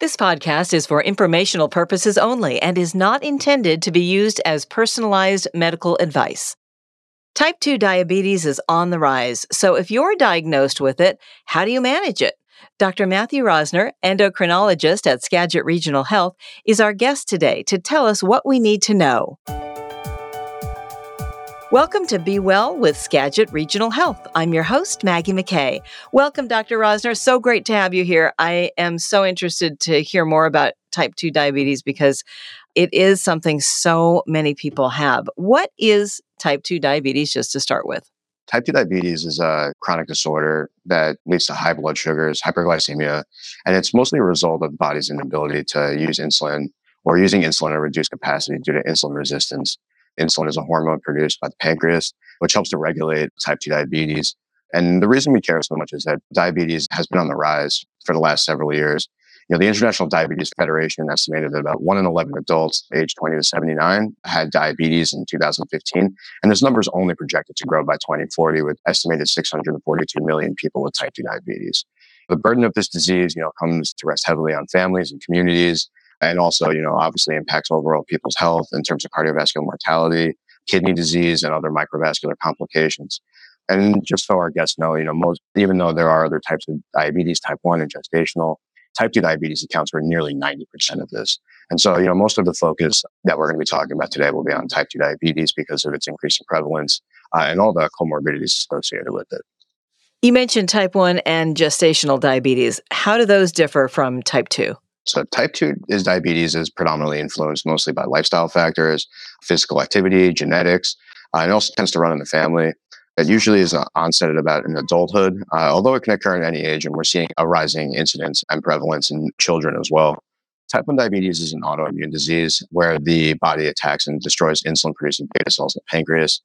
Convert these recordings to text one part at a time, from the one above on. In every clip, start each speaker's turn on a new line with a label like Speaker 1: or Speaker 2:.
Speaker 1: This podcast is for informational purposes only and is not intended to be used as personalized medical advice. Type 2 diabetes is on the rise, so if you're diagnosed with it, how do you manage it? Dr. Matthew Rosner, endocrinologist at Skagit Regional Health, is our guest today to tell us what we need to know. Welcome to Be Well with Skagit Regional Health. I'm your host, Maggie McKay. Welcome, Dr. Rosner. So great to have you here. I am so interested to hear more about type 2 diabetes because it is something so many people have. What is type 2 diabetes, just to start with?
Speaker 2: Type 2 diabetes is a chronic disorder that leads to high blood sugars, hyperglycemia, and it's mostly a result of the body's inability to use insulin or using insulin at reduced capacity due to insulin resistance. Insulin is a hormone produced by the pancreas, which helps to regulate type 2 diabetes. And the reason we care so much is that diabetes has been on the rise for the last several years. You know, the International Diabetes Federation estimated that about one in 11 adults aged 20 to 79 had diabetes in 2015. And this number is only projected to grow by 2040 with estimated 642 million people with type 2 diabetes. The burden of this disease, you know, comes to rest heavily on families and communities and also, you know, obviously impacts overall people's health in terms of cardiovascular mortality, kidney disease, and other microvascular complications. And just so our guests know, you know, most, even though there are other types of diabetes, type 1 and gestational, type 2 diabetes accounts for nearly 90% of this. And so, you know, most of the focus that we're going to be talking about today will be on type 2 diabetes because of its increasing prevalence uh, and all the comorbidities associated with it.
Speaker 1: You mentioned type 1 and gestational diabetes. How do those differ from type 2?
Speaker 2: So type 2 is diabetes is predominantly influenced mostly by lifestyle factors, physical activity, genetics, uh, and also tends to run in the family. It usually is onset at about in adulthood, uh, although it can occur at any age, and we're seeing a rising incidence and prevalence in children as well. Type 1 diabetes is an autoimmune disease where the body attacks and destroys insulin producing beta cells in the pancreas.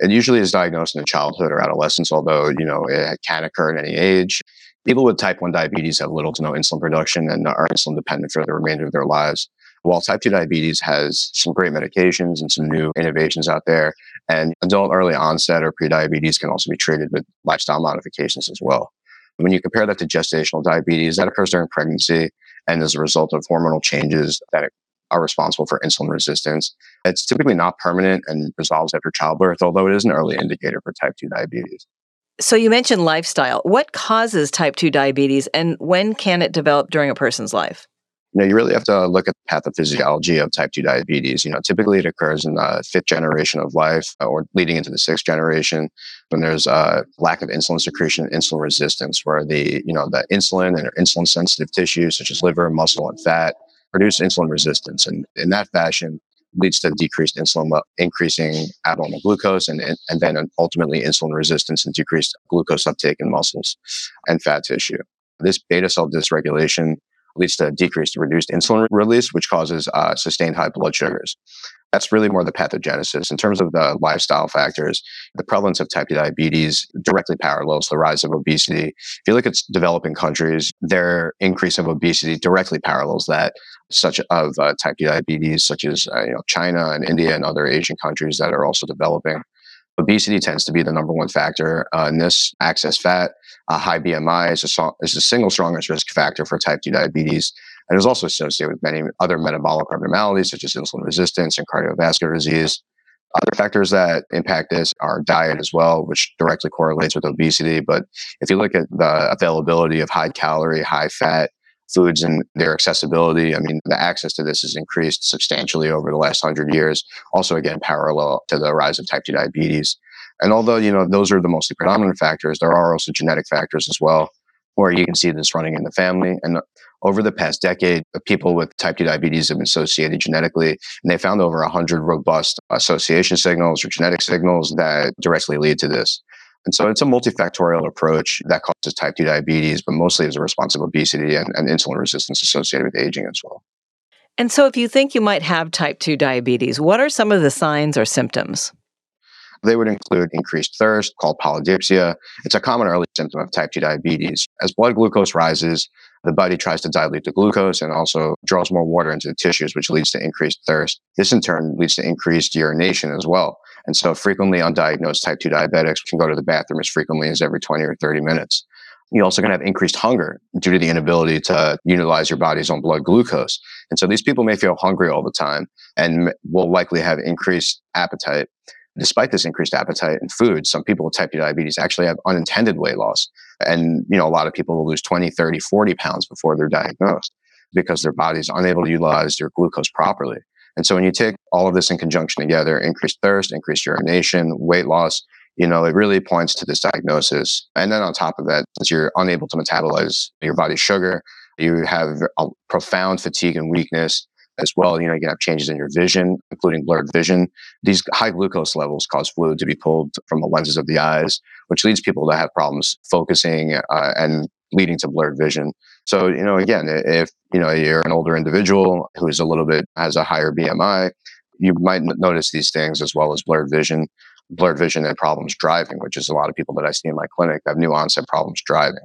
Speaker 2: It usually is diagnosed in childhood or adolescence, although you know it can occur at any age. People with type 1 diabetes have little to no insulin production and are insulin dependent for the remainder of their lives. While type 2 diabetes has some great medications and some new innovations out there, and adult early onset or prediabetes can also be treated with lifestyle modifications as well. When you compare that to gestational diabetes, that occurs during pregnancy and as a result of hormonal changes that are responsible for insulin resistance. It's typically not permanent and resolves after childbirth, although it is an early indicator for type 2 diabetes.
Speaker 1: So you mentioned lifestyle. What causes type 2 diabetes and when can it develop during a person's life?
Speaker 2: You know, you really have to look at the pathophysiology of type 2 diabetes. You know, typically it occurs in the fifth generation of life uh, or leading into the sixth generation when there's a lack of insulin secretion, and insulin resistance, where the, you know, the insulin and insulin sensitive tissues such as liver, muscle, and fat produce insulin resistance. And in that fashion, leads to decreased insulin, increasing abnormal glucose, and, and then ultimately insulin resistance and decreased glucose uptake in muscles and fat tissue. This beta cell dysregulation leads to decreased reduced insulin release, which causes uh, sustained high blood sugars. That's really more the pathogenesis. In terms of the lifestyle factors, the prevalence of type 2 diabetes directly parallels the rise of obesity. If you look at developing countries, their increase of obesity directly parallels that such of uh, type 2 diabetes, such as uh, you know China and India and other Asian countries that are also developing. Obesity tends to be the number one factor uh, in this. Excess fat, uh, high BMI is a, is the single strongest risk factor for type 2 diabetes and is also associated with many other metabolic abnormalities such as insulin resistance and cardiovascular disease. Other factors that impact this are diet as well, which directly correlates with obesity. But if you look at the availability of high calorie, high fat, foods and their accessibility. I mean, the access to this has increased substantially over the last hundred years. Also, again, parallel to the rise of type 2 diabetes. And although, you know, those are the mostly predominant factors, there are also genetic factors as well, where you can see this running in the family. And over the past decade, uh, people with type 2 diabetes have been associated genetically, and they found over 100 robust association signals or genetic signals that directly lead to this. And so it's a multifactorial approach that causes type 2 diabetes, but mostly as a response of obesity and, and insulin resistance associated with aging as well.
Speaker 1: And so, if you think you might have type 2 diabetes, what are some of the signs or symptoms?
Speaker 2: They would include increased thirst, called polydipsia. It's a common early symptom of type 2 diabetes. As blood glucose rises, the body tries to dilute the glucose and also draws more water into the tissues, which leads to increased thirst. This in turn leads to increased urination as well. And so frequently undiagnosed type 2 diabetics can go to the bathroom as frequently as every 20 or 30 minutes. you're also going to have increased hunger due to the inability to utilize your body's own blood glucose. And so these people may feel hungry all the time and will likely have increased appetite. Despite this increased appetite in food, some people with type 2 diabetes actually have unintended weight loss. And, you know, a lot of people will lose 20, 30, 40 pounds before they're diagnosed because their body's unable to utilize their glucose properly. And so when you take all of this in conjunction together, increased thirst, increased urination, weight loss, you know, it really points to this diagnosis. And then on top of that, since you're unable to metabolize your body's sugar, you have a profound fatigue and weakness as well. You know, you can have changes in your vision, including blurred vision. These high glucose levels cause fluid to be pulled from the lenses of the eyes, which leads people to have problems focusing uh, and leading to blurred vision. So, you know, again, if, you know, you're an older individual who's a little bit has a higher BMI, you might notice these things as well as blurred vision blurred vision and problems driving, which is a lot of people that I see in my clinic have new onset problems driving.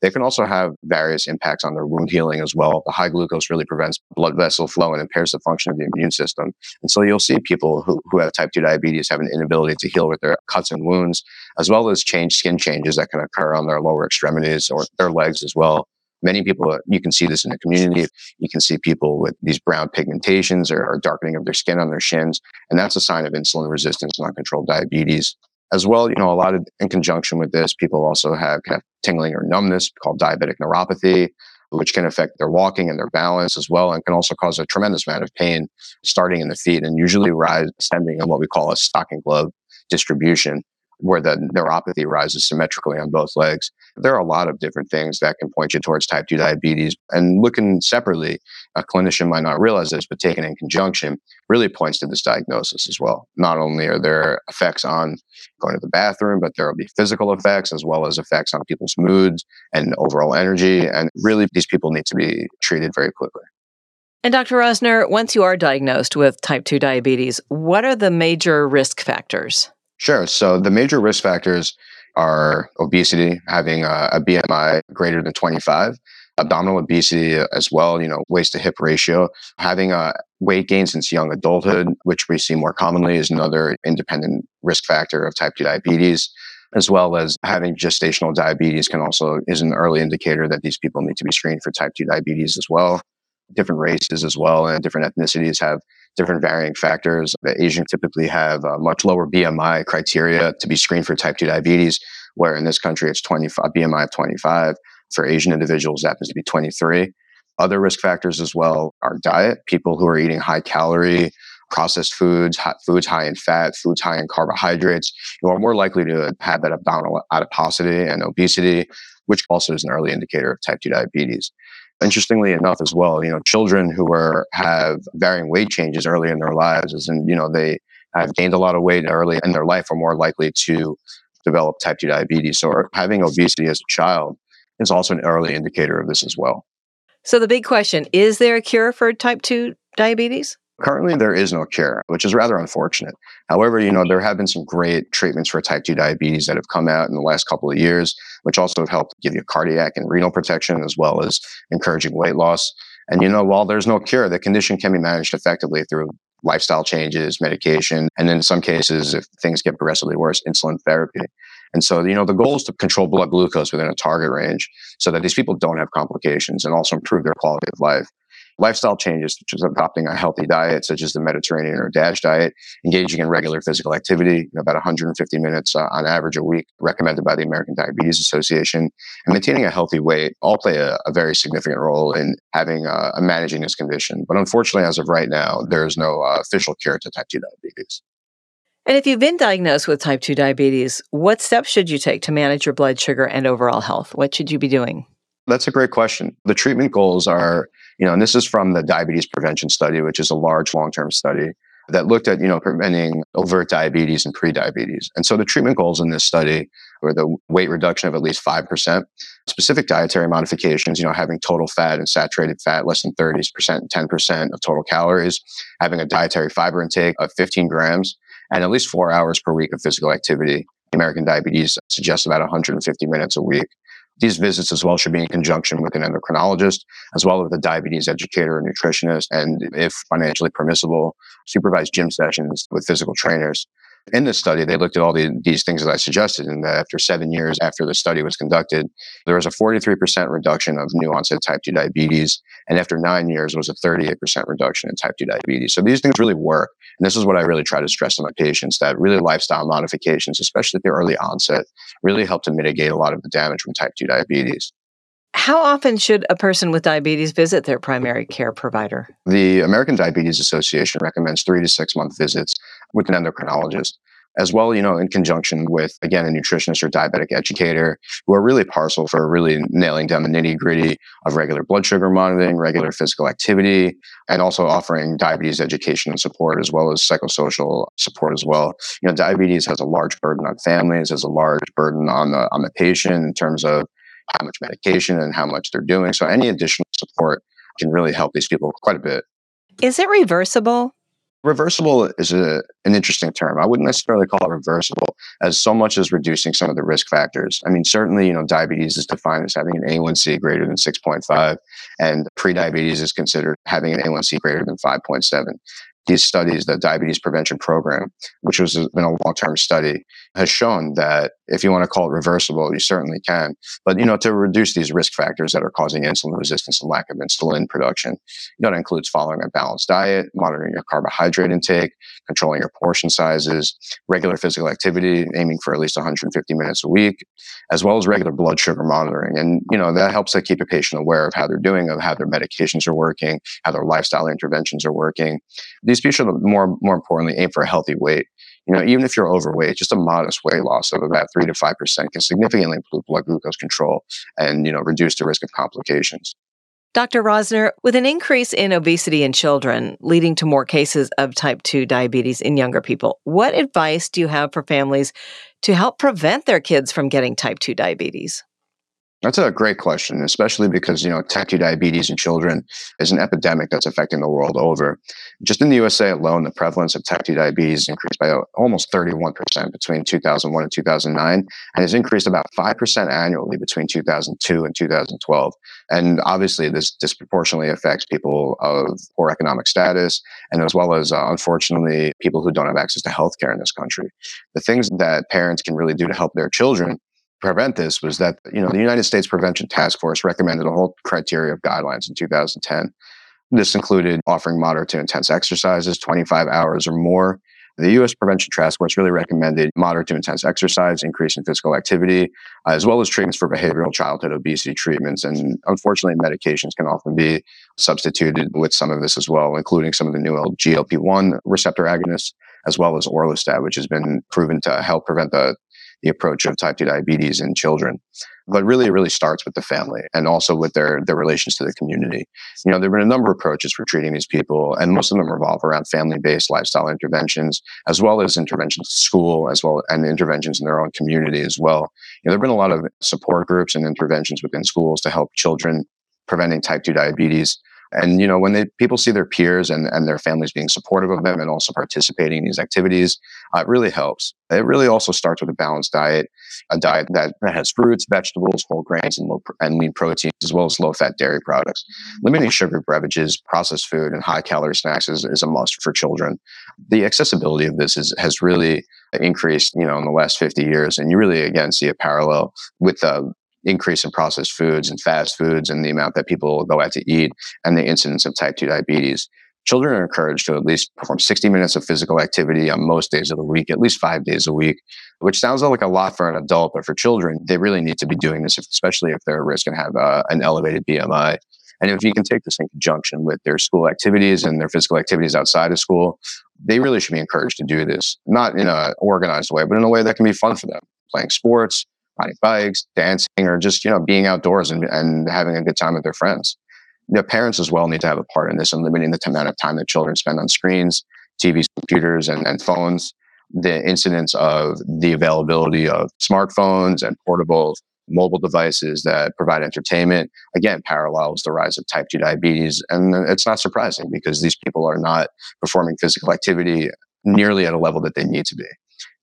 Speaker 2: They can also have various impacts on their wound healing as well. The high glucose really prevents blood vessel flow and impairs the function of the immune system. And so you'll see people who, who have type 2 diabetes have an inability to heal with their cuts and wounds, as well as change skin changes that can occur on their lower extremities or their legs as well. Many people, you can see this in the community. You can see people with these brown pigmentations or, or darkening of their skin on their shins. And that's a sign of insulin resistance and uncontrolled diabetes. As well, you know, a lot of, in conjunction with this, people also have kind of tingling or numbness called diabetic neuropathy, which can affect their walking and their balance as well, and can also cause a tremendous amount of pain starting in the feet and usually rise ascending in what we call a stocking glove distribution where the neuropathy rises symmetrically on both legs. There are a lot of different things that can point you towards type 2 diabetes. And looking separately, a clinician might not realize this, but taken in conjunction really points to this diagnosis as well. Not only are there effects on going to the bathroom, but there will be physical effects as well as effects on people's moods and overall energy. And really, these people need to be treated very quickly.
Speaker 1: And Dr. Rosner, once you are diagnosed with type 2 diabetes, what are the major risk factors?
Speaker 2: Sure. So the major risk factors are obesity, having a, a BMI greater than 25, abdominal obesity uh, as well, you know, waist to hip ratio, having a weight gain since young adulthood, which we see more commonly is another independent risk factor of type 2 diabetes as well as having gestational diabetes can also is an early indicator that these people need to be screened for type 2 diabetes as well different races as well and different ethnicities have different varying factors. The Asian typically have a much lower BMI criteria to be screened for type 2 diabetes, where in this country it's 25, BMI of 25. For Asian individuals, that happens to be 23. Other risk factors as well are diet. People who are eating high calorie, processed foods, hot foods high in fat, foods high in carbohydrates, you are more likely to have that abdominal adiposity and obesity, which also is an early indicator of type 2 diabetes. Interestingly enough, as well, you know, children who are have varying weight changes early in their lives, and you know, they have gained a lot of weight early in their life, are more likely to develop type 2 diabetes. So having obesity as a child is also an early indicator of this as well.
Speaker 1: So the big question is there a cure for type 2 diabetes?
Speaker 2: Currently, there is no cure, which is rather unfortunate. However, you know, there have been some great treatments for type 2 diabetes that have come out in the last couple of years, which also have helped give you cardiac and renal protection as well as encouraging weight loss. And, you know, while there's no cure, the condition can be managed effectively through lifestyle changes, medication, and in some cases, if things get progressively worse, insulin therapy. And so, you know, the goal is to control blood glucose within a target range so that these people don't have complications and also improve their quality of life lifestyle changes, such as adopting a healthy diet, such as the Mediterranean or DASH diet, engaging in regular physical activity, about 150 minutes uh, on average a week, recommended by the American Diabetes Association, and maintaining a healthy weight all play a, a very significant role in having uh, managing this condition. But unfortunately, as of right now, there is no uh, official cure to type 2 diabetes.
Speaker 1: And if you've been diagnosed with type 2 diabetes, what steps should you take to manage your blood sugar and overall health? What should you be doing?
Speaker 2: That's a great question. The treatment goals are you know, and this is from the diabetes prevention study, which is a large long-term study that looked at, you know, preventing overt diabetes and pre-diabetes. And so the treatment goals in this study were the weight reduction of at least 5%, specific dietary modifications, you know, having total fat and saturated fat less than 30%, 10% of total calories, having a dietary fiber intake of 15 grams, and at least four hours per week of physical activity. American Diabetes suggests about 150 minutes a week. These visits as well should be in conjunction with an endocrinologist, as well as a diabetes educator and nutritionist, and if financially permissible, supervised gym sessions with physical trainers. In this study, they looked at all the, these things that I suggested, and that after seven years after the study was conducted, there was a 43% reduction of new onset type 2 diabetes. And after nine years, it was a 38% reduction in type 2 diabetes. So these things really work. And this is what I really try to stress to my patients that really lifestyle modifications, especially at the early onset, really help to mitigate a lot of the damage from type 2 diabetes.
Speaker 1: How often should a person with diabetes visit their primary care provider?
Speaker 2: The American Diabetes Association recommends three to six month visits with an endocrinologist, as well, you know, in conjunction with, again, a nutritionist or diabetic educator who are really parcel for really nailing down the nitty gritty of regular blood sugar monitoring, regular physical activity, and also offering diabetes education and support, as well as psychosocial support as well. You know, diabetes has a large burden on families, has a large burden on the, on the patient in terms of how much medication and how much they're doing. So any additional support can really help these people quite a bit.
Speaker 1: Is it reversible?
Speaker 2: Reversible is a, an interesting term. I wouldn't necessarily call it reversible as so much as reducing some of the risk factors. I mean, certainly, you know, diabetes is defined as having an A1C greater than 6.5 and prediabetes is considered having an A1C greater than 5.7 these studies, the diabetes prevention program, which was been a long-term study, has shown that if you want to call it reversible, you certainly can. But you know, to reduce these risk factors that are causing insulin resistance and lack of insulin production, you know, that includes following a balanced diet, monitoring your carbohydrate intake, controlling your portion sizes, regular physical activity, aiming for at least 150 minutes a week, as well as regular blood sugar monitoring. And you know, that helps to keep a patient aware of how they're doing, of how their medications are working, how their lifestyle interventions are working. These people should more more importantly aim for a healthy weight you know, even if you're overweight, just a modest weight loss of about three to five percent can significantly improve blood glucose control and you know reduce the risk of complications.
Speaker 1: Dr. Rosner, with an increase in obesity in children leading to more cases of type 2 diabetes in younger people, what advice do you have for families to help prevent their kids from getting type 2 diabetes?
Speaker 2: That's a great question, especially because, you know, type 2 diabetes in children is an epidemic that's affecting the world over. Just in the USA alone, the prevalence of type 2 diabetes increased by almost 31% between 2001 and 2009, and has increased about 5% annually between 2002 and 2012. And obviously, this disproportionately affects people of poor economic status, and as well as, uh, unfortunately, people who don't have access to healthcare in this country. The things that parents can really do to help their children prevent this was that you know the United States Prevention Task Force recommended a whole criteria of guidelines in 2010. This included offering moderate to intense exercises, 25 hours or more. The U.S. Prevention Task Force really recommended moderate to intense exercise, increase in physical activity, as well as treatments for behavioral childhood obesity treatments. And unfortunately, medications can often be substituted with some of this as well, including some of the new GLP-1 receptor agonists, as well as orlistat, which has been proven to help prevent the the approach of type 2 diabetes in children. But really, it really starts with the family and also with their, their relations to the community. You know, there have been a number of approaches for treating these people, and most of them revolve around family based lifestyle interventions, as well as interventions to school, as well, and interventions in their own community as well. You know, there have been a lot of support groups and interventions within schools to help children preventing type 2 diabetes. And you know, when they people see their peers and, and their families being supportive of them and also participating in these activities, uh, it really helps. It really also starts with a balanced diet, a diet that, that has fruits, vegetables, whole grains, and low and lean proteins, as well as low fat dairy products. Limiting sugar beverages, processed food, and high calorie snacks is, is a must for children. The accessibility of this is, has really increased, you know, in the last 50 years. And you really, again, see a parallel with the increase in processed foods and fast foods and the amount that people go out to eat and the incidence of type 2 diabetes. Children are encouraged to at least perform 60 minutes of physical activity on most days of the week, at least five days a week, which sounds like a lot for an adult, but for children, they really need to be doing this, especially if they're at risk and have uh, an elevated BMI. And if you can take this in conjunction with their school activities and their physical activities outside of school, they really should be encouraged to do this, not in an organized way, but in a way that can be fun for them. Playing sports, riding bikes, dancing, or just, you know, being outdoors and, and having a good time with their friends. The parents as well need to have a part in this and limiting the amount of time that children spend on screens, TVs, computers, and, and phones. The incidence of the availability of smartphones and portable mobile devices that provide entertainment again parallels the rise of type 2 diabetes and it's not surprising because these people are not performing physical activity nearly at a level that they need to be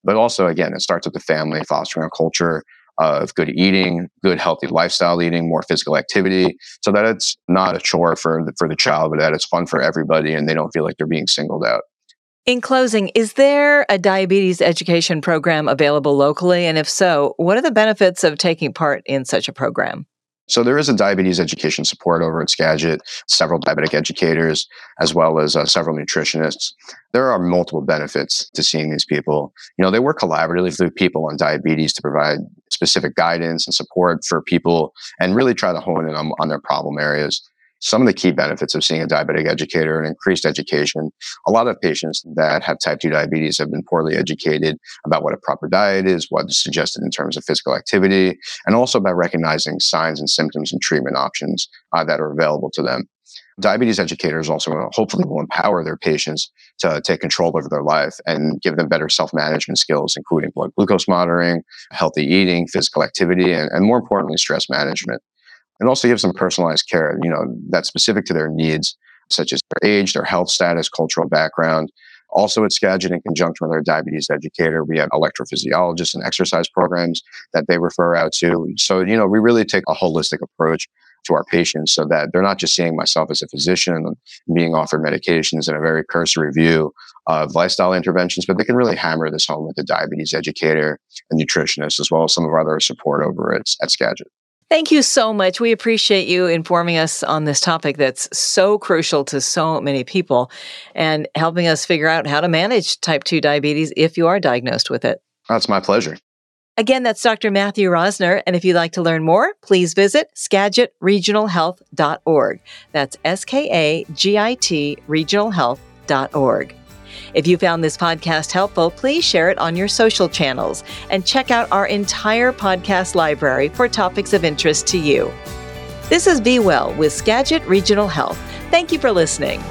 Speaker 2: but also again it starts with the family fostering a culture of good eating, good healthy lifestyle eating, more physical activity, so that it's not a chore for the, for the child, but that it's fun for everybody, and they don't feel like they're being singled out.
Speaker 1: In closing, is there a diabetes education program available locally? And if so, what are the benefits of taking part in such a program?
Speaker 2: So there is a diabetes education support over at Skagit, several diabetic educators, as well as uh, several nutritionists. There are multiple benefits to seeing these people. You know, they work collaboratively with people on diabetes to provide specific guidance and support for people and really try to hone in on, on their problem areas some of the key benefits of seeing a diabetic educator and increased education. A lot of patients that have type 2 diabetes have been poorly educated about what a proper diet is, what is suggested in terms of physical activity, and also by recognizing signs and symptoms and treatment options uh, that are available to them. Diabetes educators also hopefully will empower their patients to take control over their life and give them better self management skills, including blood glucose monitoring, healthy eating, physical activity, and, and more importantly, stress management and also give some personalized care, you know, that's specific to their needs, such as their age, their health status, cultural background. Also at Skagit, in conjunction with our diabetes educator, we have electrophysiologists and exercise programs that they refer out to. So, you know, we really take a holistic approach to our patients so that they're not just seeing myself as a physician and being offered medications and a very cursory view of lifestyle interventions, but they can really hammer this home with the diabetes educator and nutritionist, as well as some of our other support over at, at Skagit.
Speaker 1: Thank you so much. We appreciate you informing us on this topic that's so crucial to so many people and helping us figure out how to manage type 2 diabetes if you are diagnosed with it.
Speaker 2: That's my pleasure.
Speaker 1: Again, that's Dr. Matthew Rosner. And if you'd like to learn more, please visit skagitregionalhealth.org. That's S K A G I T regionalhealth.org. If you found this podcast helpful, please share it on your social channels and check out our entire podcast library for topics of interest to you. This is Be Well with Skagit Regional Health. Thank you for listening.